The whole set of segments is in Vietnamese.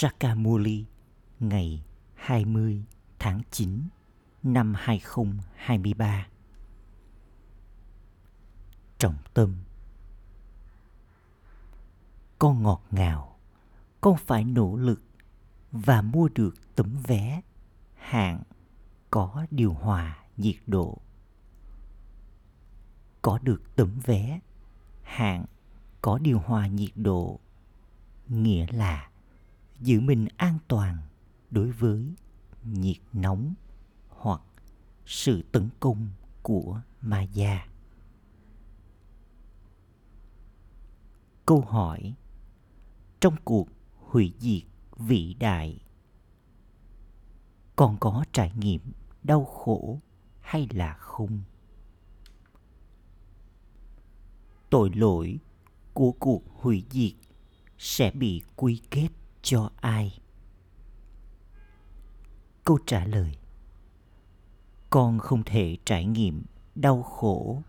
Sakamuli ngày 20 tháng 9 năm 2023. Trọng tâm Con ngọt ngào, con phải nỗ lực và mua được tấm vé hạng có điều hòa nhiệt độ. Có được tấm vé hạng có điều hòa nhiệt độ nghĩa là giữ mình an toàn đối với nhiệt nóng hoặc sự tấn công của ma gia. Câu hỏi Trong cuộc hủy diệt vĩ đại, còn có trải nghiệm đau khổ hay là không? Tội lỗi của cuộc hủy diệt sẽ bị quy kết cho ai? Câu trả lời. Con không thể trải nghiệm đau khổ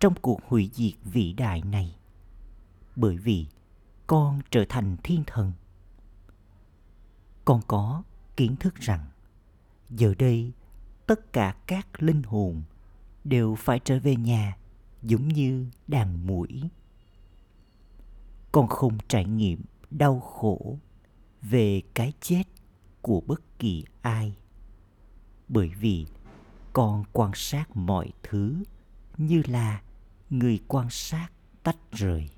trong cuộc hủy diệt vĩ đại này, bởi vì con trở thành thiên thần. Con có kiến thức rằng, giờ đây tất cả các linh hồn đều phải trở về nhà giống như đàn mũi con không trải nghiệm đau khổ về cái chết của bất kỳ ai. Bởi vì con quan sát mọi thứ như là người quan sát tách rời.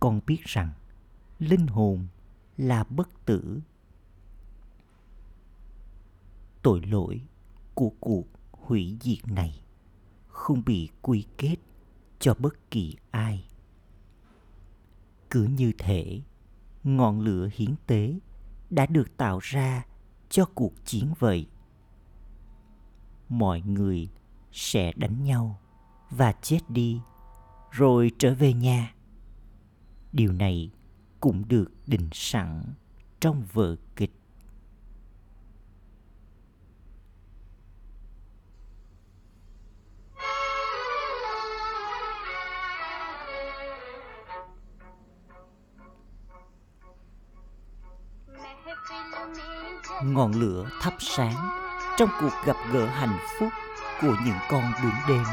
Con biết rằng linh hồn là bất tử. Tội lỗi của cuộc hủy diệt này không bị quy kết cho bất kỳ ai. Cứ như thể ngọn lửa hiến tế đã được tạo ra cho cuộc chiến vậy. Mọi người sẽ đánh nhau và chết đi, rồi trở về nhà. Điều này cũng được định sẵn trong vở kịch ngọn lửa thắp sáng trong cuộc gặp gỡ hạnh phúc của những con bướm đêm.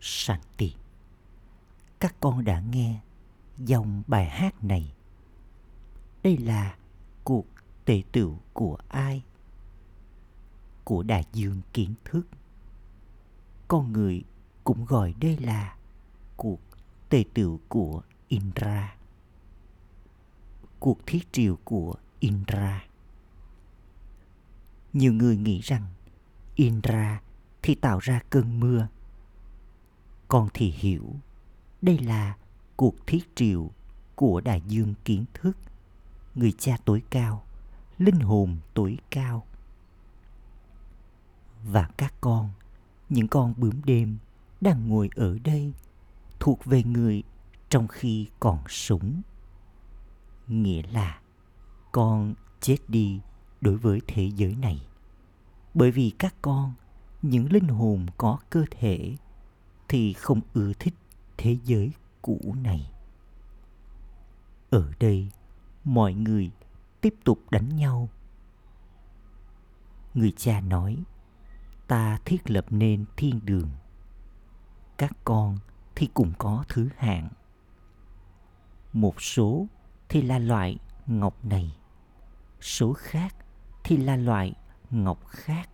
Shanti. Các con đã nghe dòng bài hát này. Đây là cuộc tệ tựu của ai? Của đại dương kiến thức. Con người cũng gọi đây là cuộc tệ tựu của Indra. Cuộc thiết triều của Indra. Nhiều người nghĩ rằng Indra thì tạo ra cơn mưa con thì hiểu. Đây là cuộc thiết triệu của đại dương kiến thức. Người cha tối cao, linh hồn tối cao. Và các con, những con bướm đêm đang ngồi ở đây, thuộc về người trong khi còn sống. Nghĩa là con chết đi đối với thế giới này. Bởi vì các con, những linh hồn có cơ thể thì không ưa thích thế giới cũ này. Ở đây, mọi người tiếp tục đánh nhau. Người cha nói, ta thiết lập nên thiên đường. Các con thì cũng có thứ hạng. Một số thì là loại ngọc này, số khác thì là loại ngọc khác.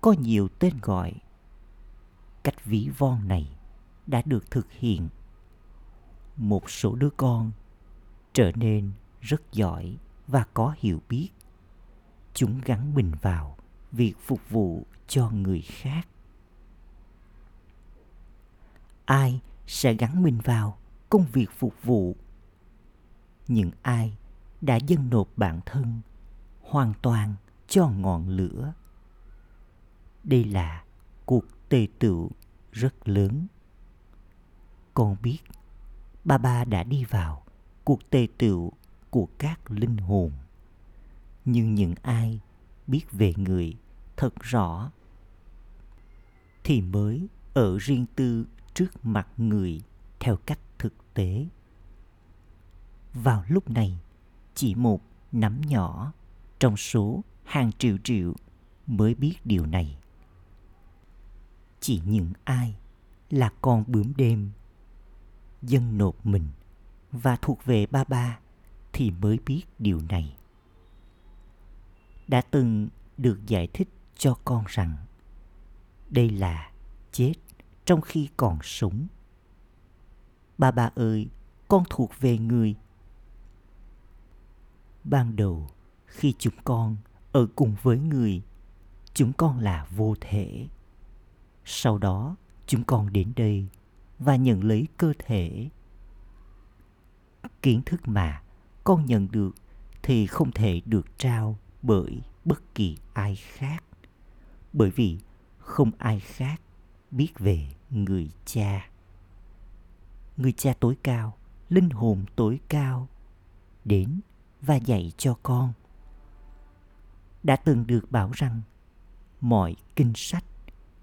Có nhiều tên gọi cách ví von này đã được thực hiện. Một số đứa con trở nên rất giỏi và có hiểu biết. Chúng gắn mình vào việc phục vụ cho người khác. Ai sẽ gắn mình vào công việc phục vụ? Những ai đã dâng nộp bản thân hoàn toàn cho ngọn lửa? Đây là cuộc tề tựu rất lớn. Con biết, ba ba đã đi vào cuộc tề tựu của các linh hồn. Nhưng những ai biết về người thật rõ thì mới ở riêng tư trước mặt người theo cách thực tế. Vào lúc này, chỉ một nắm nhỏ trong số hàng triệu triệu mới biết điều này chỉ những ai là con bướm đêm. Dân nộp mình và thuộc về ba ba thì mới biết điều này. Đã từng được giải thích cho con rằng đây là chết trong khi còn sống. Ba ba ơi, con thuộc về người. Ban đầu, khi chúng con ở cùng với người, chúng con là vô thể sau đó, chúng con đến đây và nhận lấy cơ thể. Kiến thức mà con nhận được thì không thể được trao bởi bất kỳ ai khác, bởi vì không ai khác biết về người cha. Người cha tối cao, linh hồn tối cao, đến và dạy cho con. Đã từng được bảo rằng mọi kinh sách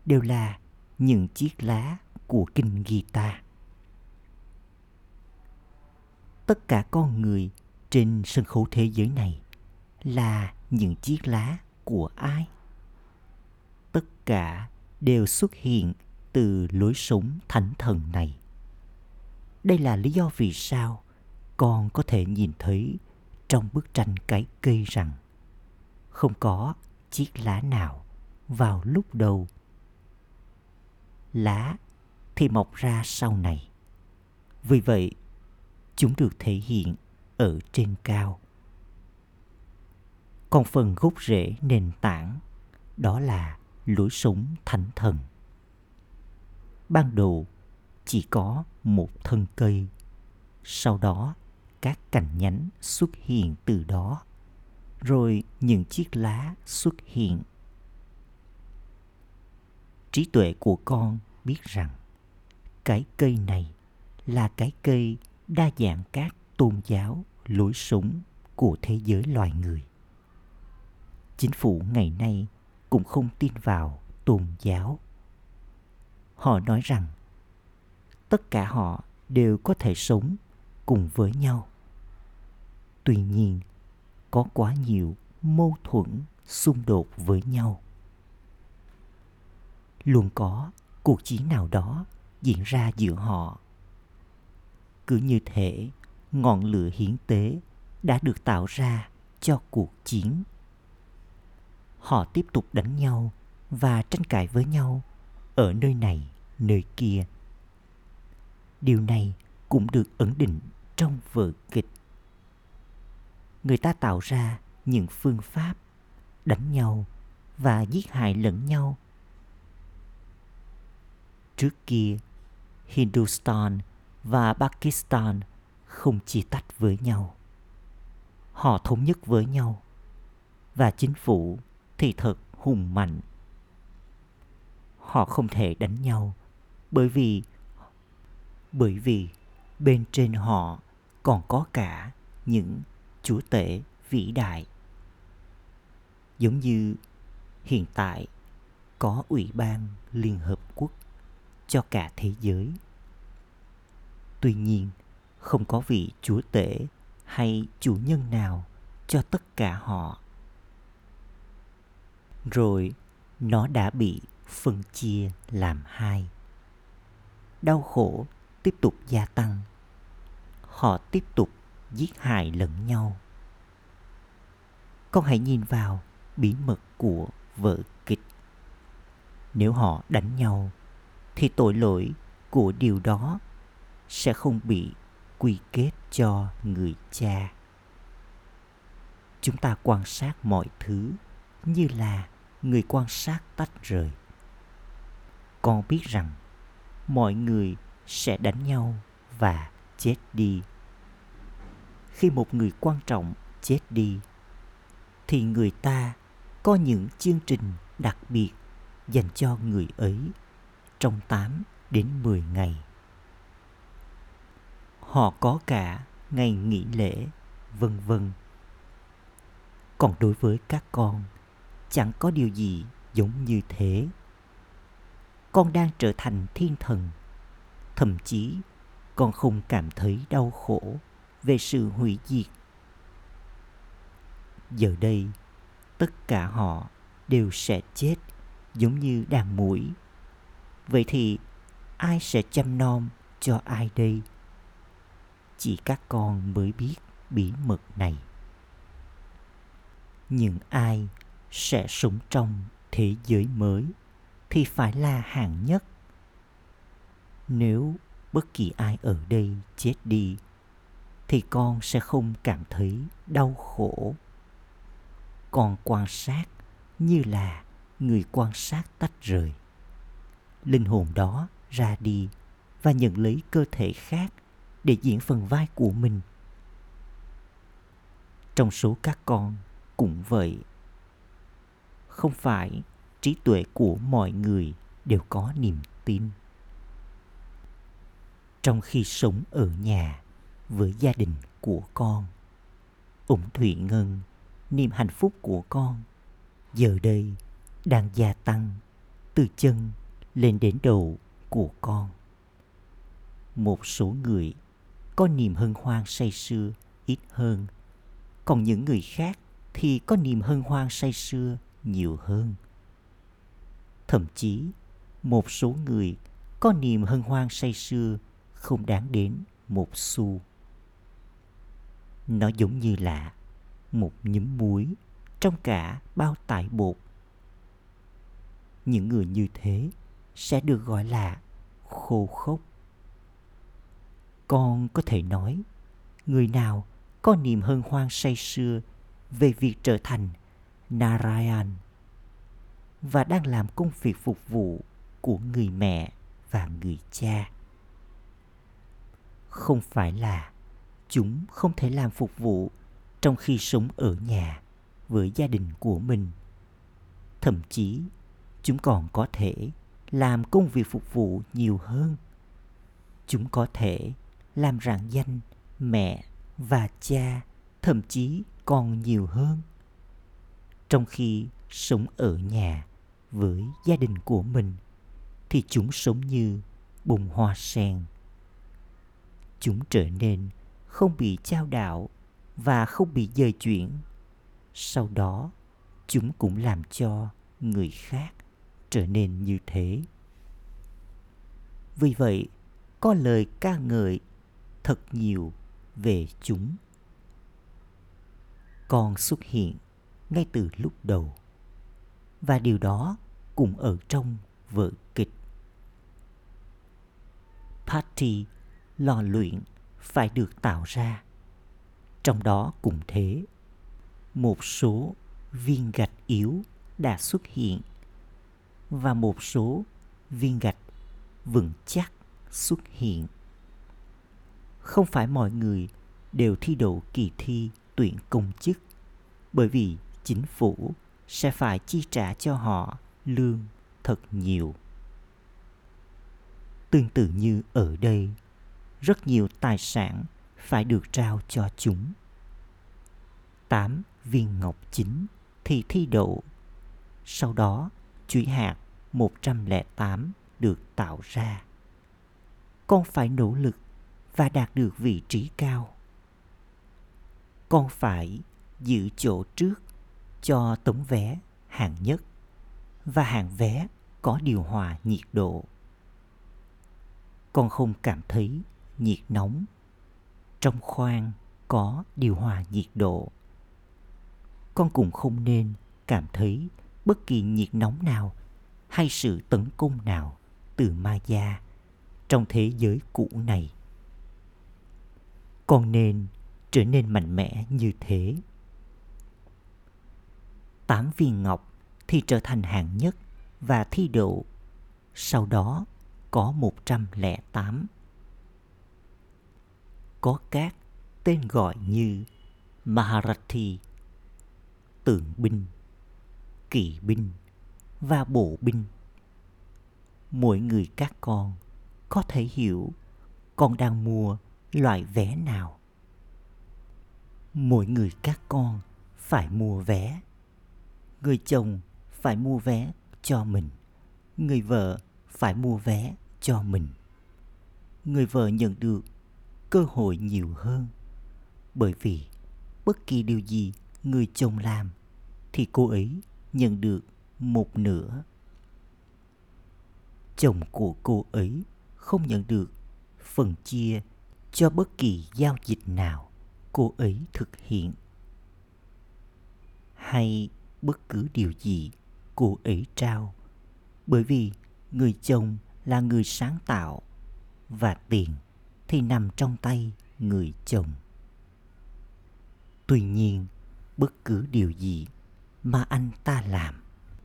đều là những chiếc lá của kinh guitar. Tất cả con người trên sân khấu thế giới này là những chiếc lá của ai? Tất cả đều xuất hiện từ lối sống thánh thần này. Đây là lý do vì sao con có thể nhìn thấy trong bức tranh cái cây rằng không có chiếc lá nào vào lúc đầu. Lá thì mọc ra sau này. Vì vậy, chúng được thể hiện ở trên cao. Còn phần gốc rễ nền tảng đó là lối sống thánh thần. Ban đầu chỉ có một thân cây, sau đó các cành nhánh xuất hiện từ đó rồi những chiếc lá xuất hiện trí tuệ của con biết rằng cái cây này là cái cây đa dạng các tôn giáo lối sống của thế giới loài người. Chính phủ ngày nay cũng không tin vào tôn giáo. Họ nói rằng tất cả họ đều có thể sống cùng với nhau. Tuy nhiên, có quá nhiều mâu thuẫn xung đột với nhau. Luôn có cuộc chiến nào đó diễn ra giữa họ. Cứ như thể ngọn lửa hiến tế đã được tạo ra cho cuộc chiến. Họ tiếp tục đánh nhau và tranh cãi với nhau ở nơi này, nơi kia. Điều này cũng được ấn định trong vở kịch. Người ta tạo ra những phương pháp đánh nhau và giết hại lẫn nhau trước kia, hindustan và pakistan không chia tách với nhau. Họ thống nhất với nhau và chính phủ thì thật hùng mạnh. Họ không thể đánh nhau bởi vì bởi vì bên trên họ còn có cả những chúa tể vĩ đại. Giống như hiện tại có ủy ban Liên Hợp Quốc cho cả thế giới. Tuy nhiên, không có vị chúa tể hay chủ nhân nào cho tất cả họ. Rồi nó đã bị phân chia làm hai. Đau khổ tiếp tục gia tăng. Họ tiếp tục giết hại lẫn nhau. Con hãy nhìn vào bí mật của vở kịch. Nếu họ đánh nhau thì tội lỗi của điều đó sẽ không bị quy kết cho người cha. Chúng ta quan sát mọi thứ như là người quan sát tách rời. Con biết rằng mọi người sẽ đánh nhau và chết đi. Khi một người quan trọng chết đi, thì người ta có những chương trình đặc biệt dành cho người ấy trong 8 đến 10 ngày. Họ có cả ngày nghỉ lễ, vân vân. Còn đối với các con, chẳng có điều gì giống như thế. Con đang trở thành thiên thần. Thậm chí con không cảm thấy đau khổ về sự hủy diệt. Giờ đây, tất cả họ đều sẽ chết giống như đàn mũi. Vậy thì ai sẽ chăm nom cho ai đây? Chỉ các con mới biết bí mật này. Những ai sẽ sống trong thế giới mới thì phải là hạng nhất. Nếu bất kỳ ai ở đây chết đi, thì con sẽ không cảm thấy đau khổ. Con quan sát như là người quan sát tách rời. Linh hồn đó ra đi và nhận lấy cơ thể khác để diễn phần vai của mình. Trong số các con cũng vậy. Không phải trí tuệ của mọi người đều có niềm tin. Trong khi sống ở nhà với gia đình của con, ủng thủy ngân, niềm hạnh phúc của con giờ đây đang gia tăng từ chân lên đến đầu của con. Một số người có niềm hân hoan say sưa ít hơn, còn những người khác thì có niềm hân hoan say sưa nhiều hơn. Thậm chí, một số người có niềm hân hoan say sưa không đáng đến một xu. Nó giống như là một nhúm muối trong cả bao tải bột. Những người như thế sẽ được gọi là khô khốc. Con có thể nói, người nào có niềm hân hoan say sưa về việc trở thành Narayan và đang làm công việc phục vụ của người mẹ và người cha. Không phải là chúng không thể làm phục vụ trong khi sống ở nhà với gia đình của mình. Thậm chí, chúng còn có thể làm công việc phục vụ nhiều hơn. Chúng có thể làm rạng danh mẹ và cha, thậm chí còn nhiều hơn. Trong khi sống ở nhà với gia đình của mình thì chúng sống như bông hoa sen. Chúng trở nên không bị trao đảo và không bị dời chuyển. Sau đó, chúng cũng làm cho người khác trở nên như thế. Vì vậy, có lời ca ngợi thật nhiều về chúng. Con xuất hiện ngay từ lúc đầu và điều đó cũng ở trong vở kịch. Party lò luyện phải được tạo ra. Trong đó cũng thế, một số viên gạch yếu đã xuất hiện và một số viên gạch vững chắc xuất hiện. Không phải mọi người đều thi đậu kỳ thi tuyển công chức bởi vì chính phủ sẽ phải chi trả cho họ lương thật nhiều. Tương tự như ở đây, rất nhiều tài sản phải được trao cho chúng. Tám viên ngọc chính thì thi đậu. Sau đó, chuỗi hạt 108 được tạo ra. Con phải nỗ lực và đạt được vị trí cao. Con phải giữ chỗ trước cho tấm vé hạng nhất và hạng vé có điều hòa nhiệt độ. Con không cảm thấy nhiệt nóng. Trong khoang có điều hòa nhiệt độ. Con cũng không nên cảm thấy bất kỳ nhiệt nóng nào hay sự tấn công nào từ ma gia trong thế giới cũ này. Con nên trở nên mạnh mẽ như thế. Tám viên ngọc thì trở thành hạng nhất và thi độ. Sau đó có 108. Có các tên gọi như Maharathi, tượng binh, kỵ binh và bộ binh. Mỗi người các con có thể hiểu con đang mua loại vé nào. Mỗi người các con phải mua vé. Người chồng phải mua vé cho mình. Người vợ phải mua vé cho mình. Người vợ nhận được cơ hội nhiều hơn bởi vì bất kỳ điều gì người chồng làm thì cô ấy nhận được một nửa. Chồng của cô ấy không nhận được phần chia cho bất kỳ giao dịch nào cô ấy thực hiện hay bất cứ điều gì cô ấy trao, bởi vì người chồng là người sáng tạo và tiền thì nằm trong tay người chồng tuy nhiên, bất cứ điều gì mà anh ta làm.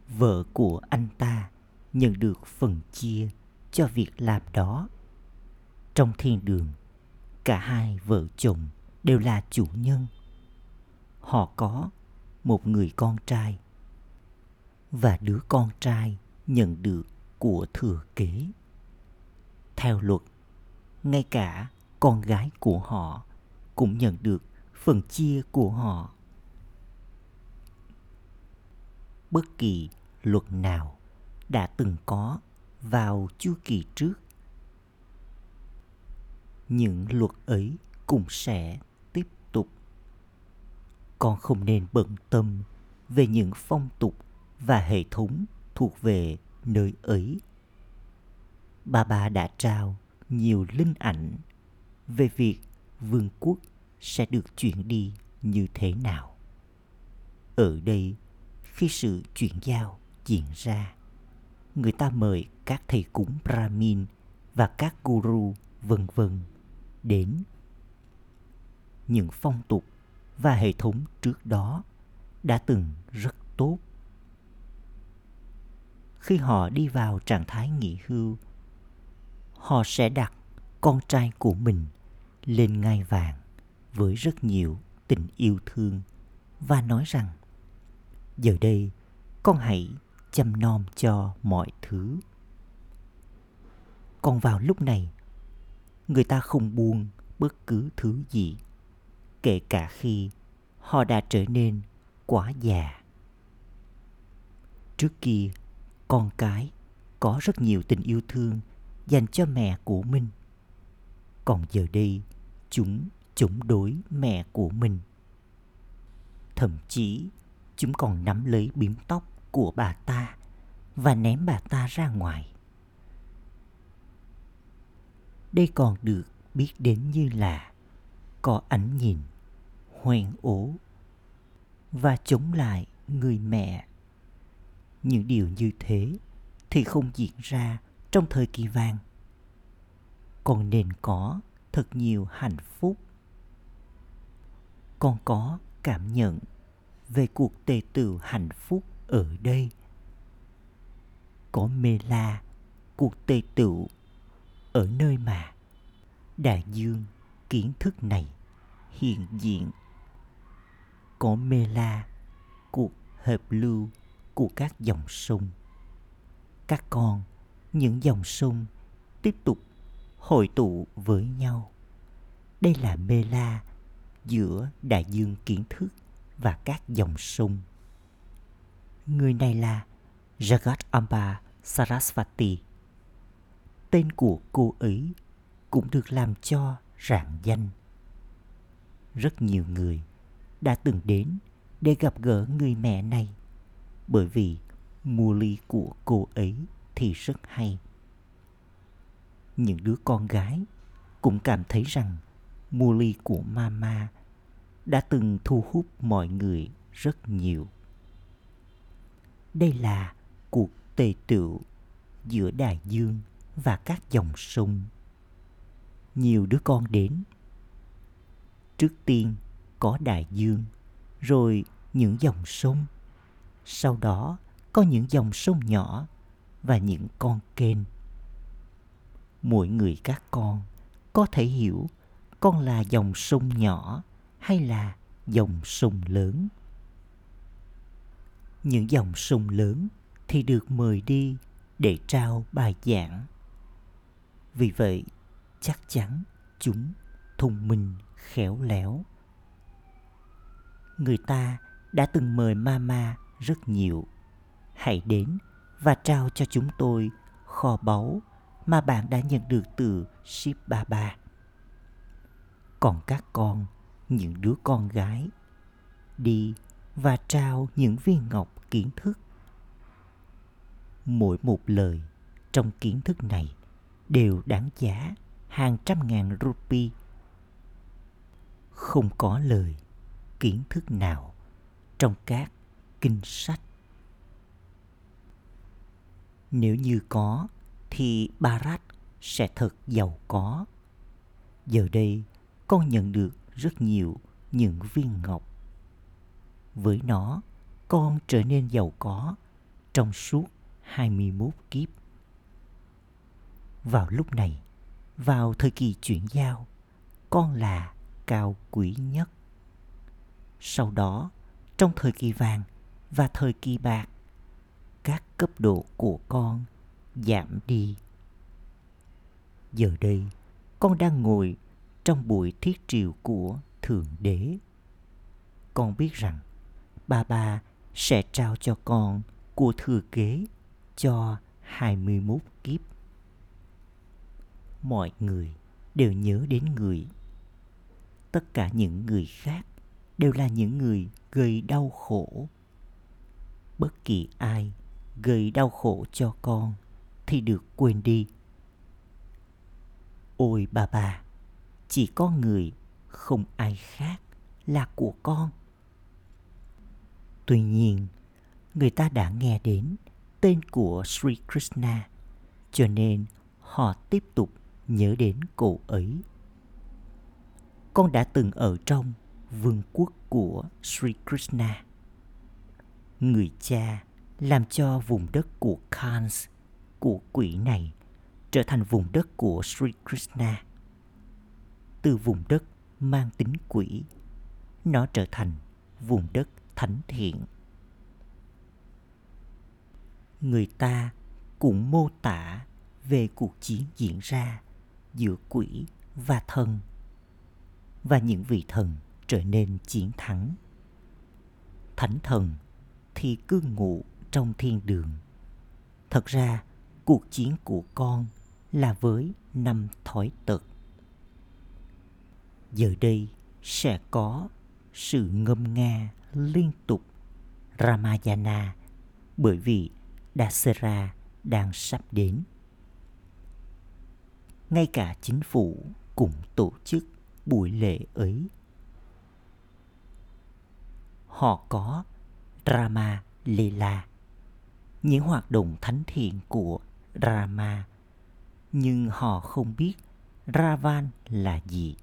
Vợ của anh ta nhận được phần chia cho việc làm đó. Trong thiên đường, cả hai vợ chồng đều là chủ nhân. Họ có một người con trai và đứa con trai nhận được của thừa kế. Theo luật, ngay cả con gái của họ cũng nhận được phần chia của họ. Bất kỳ luật nào đã từng có vào chu kỳ trước, những luật ấy cũng sẽ tiếp tục. Con không nên bận tâm về những phong tục và hệ thống thuộc về nơi ấy. Bà bà đã trao nhiều linh ảnh về việc vương quốc sẽ được chuyển đi như thế nào. Ở đây khi sự chuyển giao diễn ra, người ta mời các thầy cúng brahmin và các guru vân vân đến những phong tục và hệ thống trước đó đã từng rất tốt. Khi họ đi vào trạng thái nghỉ hưu, họ sẽ đặt con trai của mình lên ngai vàng với rất nhiều tình yêu thương và nói rằng giờ đây, con hãy chăm nom cho mọi thứ. Còn vào lúc này, người ta không buông bất cứ thứ gì, kể cả khi họ đã trở nên quá già. Trước kia, con cái có rất nhiều tình yêu thương dành cho mẹ của mình. Còn giờ đây, chúng chống đối mẹ của mình. Thậm chí chúng còn nắm lấy bím tóc của bà ta và ném bà ta ra ngoài. Đây còn được biết đến như là có ánh nhìn hoen ố và chống lại người mẹ. Những điều như thế thì không diễn ra trong thời kỳ vàng. Con nên có thật nhiều hạnh phúc. Con có cảm nhận về cuộc tề tự hạnh phúc ở đây. Có mê la, cuộc tề tự ở nơi mà. Đại dương kiến thức này hiện diện. Có mê la, cuộc hợp lưu của các dòng sông. Các con, những dòng sông tiếp tục hội tụ với nhau. Đây là mê la giữa đại dương kiến thức và các dòng sông người này là Jagat Amba Sarasvati. Tên của cô ấy cũng được làm cho rạng danh. Rất nhiều người đã từng đến để gặp gỡ người mẹ này, bởi vì mua ly của cô ấy thì rất hay. Những đứa con gái cũng cảm thấy rằng mua ly của mama đã từng thu hút mọi người rất nhiều. Đây là cuộc tề tựu giữa đại dương và các dòng sông. Nhiều đứa con đến. Trước tiên có đại dương, rồi những dòng sông. Sau đó có những dòng sông nhỏ và những con kênh. Mỗi người các con có thể hiểu con là dòng sông nhỏ hay là dòng sông lớn. Những dòng sông lớn thì được mời đi để trao bài giảng. Vì vậy, chắc chắn chúng thông minh, khéo léo. Người ta đã từng mời Mama rất nhiều. Hãy đến và trao cho chúng tôi kho báu mà bạn đã nhận được từ Ship Baba. Còn các con, những đứa con gái, đi và trao những viên ngọc kiến thức. Mỗi một lời trong kiến thức này đều đáng giá hàng trăm ngàn rupee. Không có lời kiến thức nào trong các kinh sách. Nếu như có thì Barat sẽ thật giàu có. Giờ đây con nhận được rất nhiều những viên ngọc. Với nó, con trở nên giàu có trong suốt 21 kiếp. Vào lúc này, vào thời kỳ chuyển giao, con là cao quý nhất. Sau đó, trong thời kỳ vàng và thời kỳ bạc, các cấp độ của con giảm đi. Giờ đây, con đang ngồi trong buổi thiết triều của Thượng Đế. Con biết rằng ba ba sẽ trao cho con của thừa kế cho 21 kiếp. Mọi người đều nhớ đến người. Tất cả những người khác đều là những người gây đau khổ. Bất kỳ ai gây đau khổ cho con thì được quên đi. Ôi bà bà, chỉ có người, không ai khác là của con. Tuy nhiên, người ta đã nghe đến tên của Sri Krishna, cho nên họ tiếp tục nhớ đến cậu ấy. Con đã từng ở trong vương quốc của Sri Krishna. Người cha làm cho vùng đất của Kans, của quỷ này, trở thành vùng đất của Sri Krishna. Từ vùng đất mang tính quỷ, nó trở thành vùng đất thánh thiện. Người ta cũng mô tả về cuộc chiến diễn ra giữa quỷ và thần và những vị thần trở nên chiến thắng. Thánh thần thì cư ngụ trong thiên đường. Thật ra, cuộc chiến của con là với năm thói tật. Giờ đây sẽ có sự ngâm nga liên tục Ramayana bởi vì Dasera đang sắp đến. Ngay cả chính phủ cũng tổ chức buổi lễ ấy. Họ có Rama Lila, những hoạt động thánh thiện của Rama, nhưng họ không biết Ravan là gì.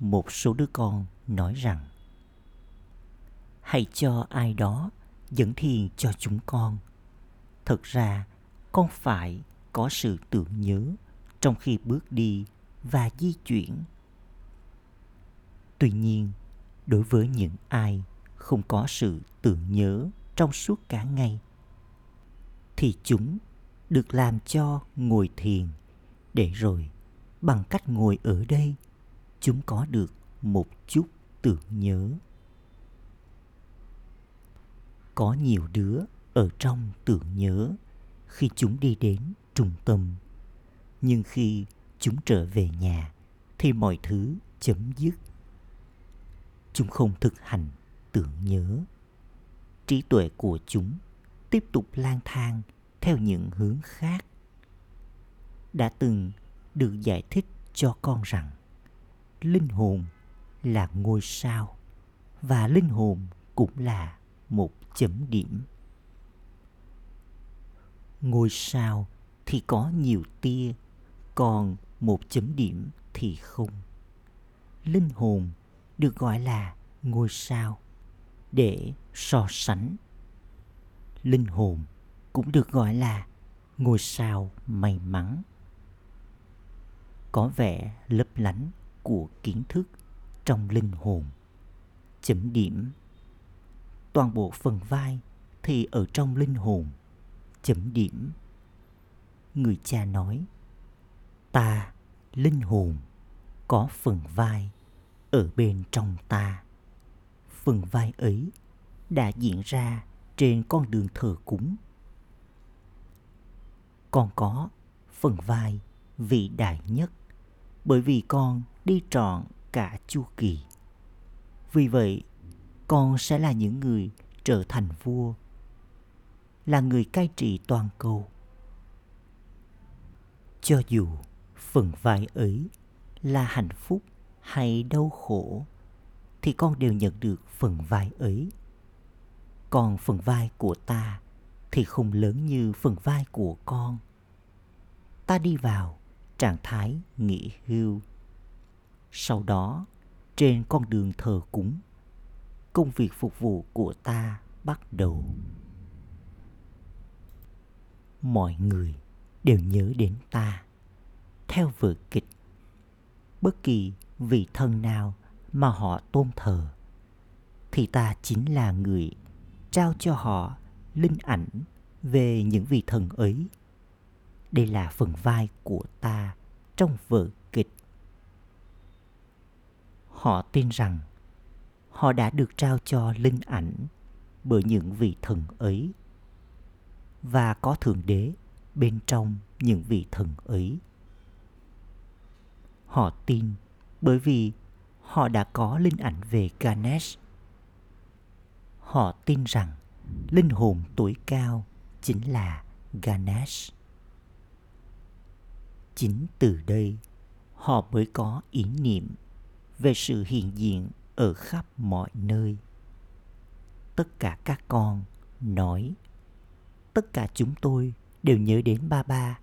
Một số đứa con nói rằng Hãy cho ai đó dẫn thiền cho chúng con. Thực ra, con phải có sự tưởng nhớ trong khi bước đi và di chuyển. Tuy nhiên, đối với những ai không có sự tưởng nhớ trong suốt cả ngày thì chúng được làm cho ngồi thiền để rồi bằng cách ngồi ở đây chúng có được một chút tưởng nhớ. Có nhiều đứa ở trong tưởng nhớ khi chúng đi đến trung tâm. Nhưng khi chúng trở về nhà thì mọi thứ chấm dứt. Chúng không thực hành tưởng nhớ. Trí tuệ của chúng tiếp tục lang thang theo những hướng khác. Đã từng được giải thích cho con rằng linh hồn là ngôi sao và linh hồn cũng là một chấm điểm. Ngôi sao thì có nhiều tia, còn một chấm điểm thì không. Linh hồn được gọi là ngôi sao để so sánh. Linh hồn cũng được gọi là ngôi sao may mắn. Có vẻ lấp lánh của kiến thức trong linh hồn. Chấm điểm. Toàn bộ phần vai thì ở trong linh hồn. Chấm điểm. Người cha nói, ta, linh hồn, có phần vai ở bên trong ta. Phần vai ấy đã diễn ra trên con đường thờ cúng. Con có phần vai vĩ đại nhất bởi vì con đi trọn cả chu kỳ. Vì vậy, con sẽ là những người trở thành vua, là người cai trị toàn cầu. Cho dù phần vai ấy là hạnh phúc hay đau khổ, thì con đều nhận được phần vai ấy. Còn phần vai của ta thì không lớn như phần vai của con. Ta đi vào trạng thái nghỉ hưu sau đó, trên con đường thờ cúng, công việc phục vụ của ta bắt đầu. Mọi người đều nhớ đến ta, theo vở kịch. Bất kỳ vị thần nào mà họ tôn thờ, thì ta chính là người trao cho họ linh ảnh về những vị thần ấy. Đây là phần vai của ta trong vở họ tin rằng họ đã được trao cho linh ảnh bởi những vị thần ấy và có thượng đế bên trong những vị thần ấy. Họ tin bởi vì họ đã có linh ảnh về ganesh. Họ tin rằng linh hồn tuổi cao chính là ganesh. Chính từ đây họ mới có ý niệm về sự hiện diện ở khắp mọi nơi. Tất cả các con nói, tất cả chúng tôi đều nhớ đến ba ba,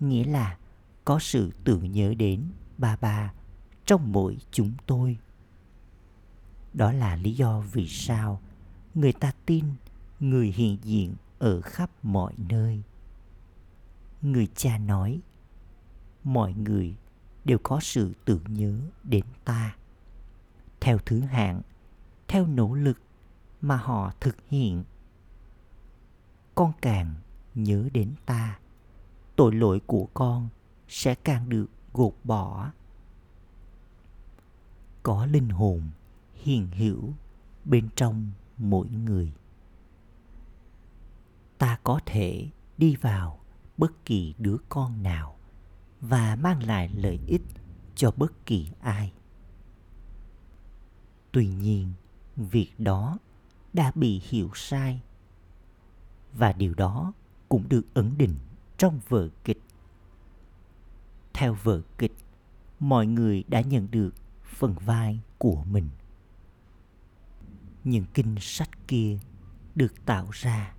nghĩa là có sự tưởng nhớ đến ba ba trong mỗi chúng tôi. Đó là lý do vì sao người ta tin người hiện diện ở khắp mọi nơi. Người cha nói, mọi người đều có sự tưởng nhớ đến ta. Theo thứ hạng, theo nỗ lực mà họ thực hiện. Con càng nhớ đến ta, tội lỗi của con sẽ càng được gột bỏ. Có linh hồn hiền hữu bên trong mỗi người. Ta có thể đi vào bất kỳ đứa con nào và mang lại lợi ích cho bất kỳ ai. Tuy nhiên, việc đó đã bị hiểu sai. Và điều đó cũng được ấn định trong vở kịch. Theo vở kịch, mọi người đã nhận được phần vai của mình. Những kinh sách kia được tạo ra.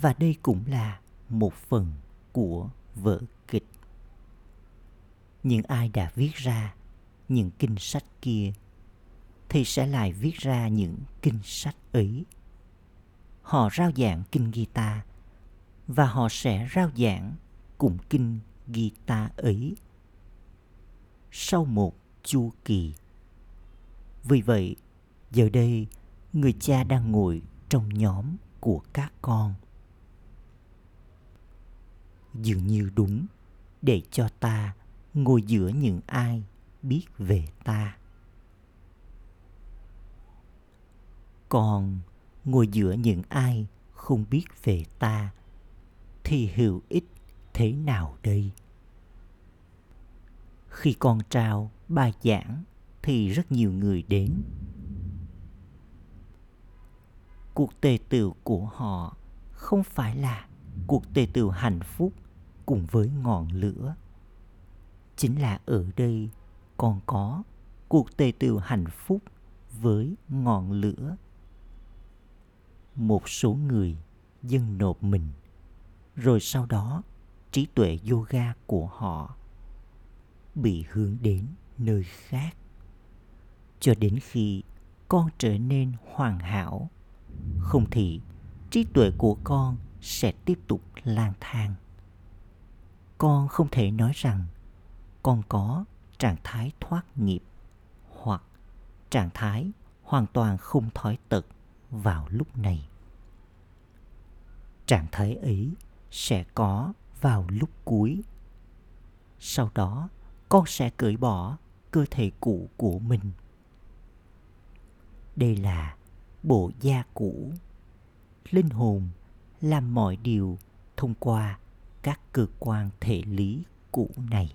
Và đây cũng là một phần của vở kịch những ai đã viết ra những kinh sách kia thì sẽ lại viết ra những kinh sách ấy. Họ rao giảng kinh guitar và họ sẽ rao giảng cùng kinh guitar ấy sau một chu kỳ. Vì vậy, giờ đây, người cha đang ngồi trong nhóm của các con. Dường như đúng để cho ta ngồi giữa những ai biết về ta? Còn ngồi giữa những ai không biết về ta, thì hữu ích thế nào đây? Khi con trao bài giảng, thì rất nhiều người đến. Cuộc tề tựu của họ không phải là cuộc tề tựu hạnh phúc cùng với ngọn lửa chính là ở đây còn có cuộc tề tựu hạnh phúc với ngọn lửa. Một số người dâng nộp mình, rồi sau đó trí tuệ yoga của họ bị hướng đến nơi khác. Cho đến khi con trở nên hoàn hảo, không thì trí tuệ của con sẽ tiếp tục lang thang. Con không thể nói rằng con có trạng thái thoát nghiệp, hoặc trạng thái hoàn toàn không thói tật vào lúc này. Trạng thái ấy sẽ có vào lúc cuối. Sau đó, con sẽ cởi bỏ cơ thể cũ của mình. Đây là bộ da cũ. Linh hồn làm mọi điều thông qua các cơ quan thể lý cũ này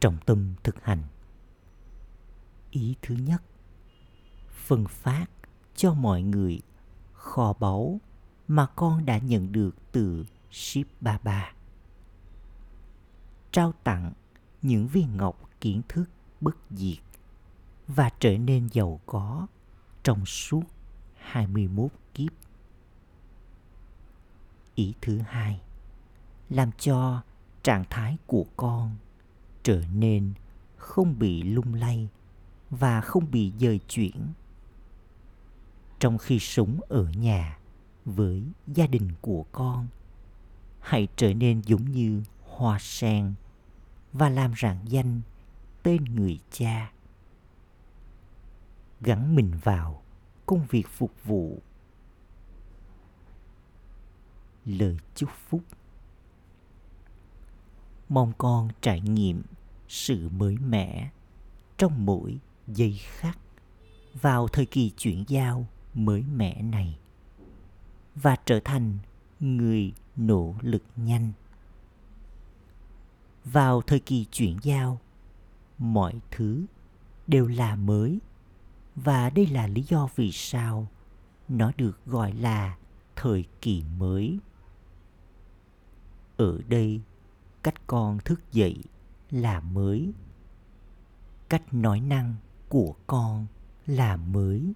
trọng tâm thực hành ý thứ nhất phân phát cho mọi người kho báu mà con đã nhận được từ ship baba trao tặng những viên ngọc kiến thức bất diệt và trở nên giàu có trong suốt 21 kiếp. Ý thứ hai, làm cho trạng thái của con trở nên không bị lung lay và không bị dời chuyển. Trong khi sống ở nhà với gia đình của con, hãy trở nên giống như hoa sen và làm rạng danh tên người cha. Gắn mình vào công việc phục vụ. Lời chúc phúc mong con trải nghiệm sự mới mẻ trong mỗi giây khắc vào thời kỳ chuyển giao mới mẻ này và trở thành người nỗ lực nhanh. Vào thời kỳ chuyển giao, mọi thứ đều là mới và đây là lý do vì sao nó được gọi là thời kỳ mới. Ở đây cách con thức dậy là mới. Cách nói năng của con là mới.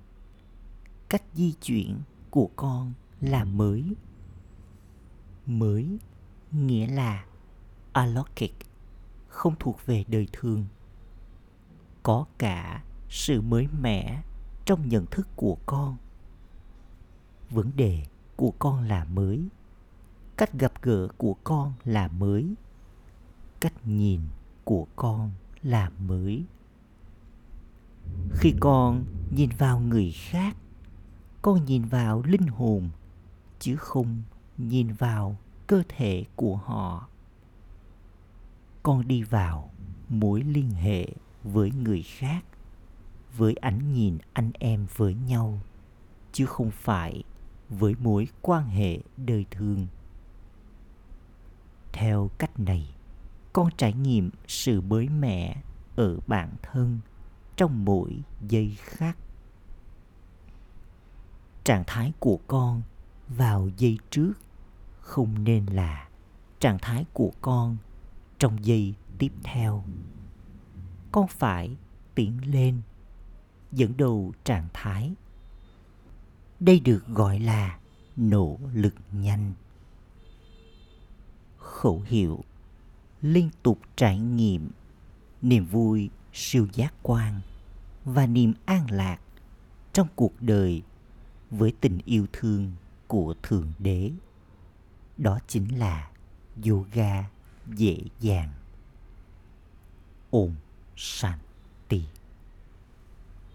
Cách di chuyển của con là mới. Mới nghĩa là alokik không thuộc về đời thường. Có cả sự mới mẻ trong nhận thức của con. Vấn đề của con là mới. Cách gặp gỡ của con là mới cách nhìn của con là mới. Khi con nhìn vào người khác, con nhìn vào linh hồn, chứ không nhìn vào cơ thể của họ. Con đi vào mối liên hệ với người khác, với ánh nhìn anh em với nhau, chứ không phải với mối quan hệ đời thường. Theo cách này con trải nghiệm sự mới mẻ ở bản thân trong mỗi giây khắc. Trạng thái của con vào giây trước không nên là trạng thái của con trong giây tiếp theo. Con phải tiến lên, dẫn đầu trạng thái. Đây được gọi là nỗ lực nhanh. Khẩu hiệu liên tục trải nghiệm niềm vui, siêu giác quan và niềm an lạc trong cuộc đời với tình yêu thương của thượng đế. Đó chính là yoga dễ dàng. Ôm sanh.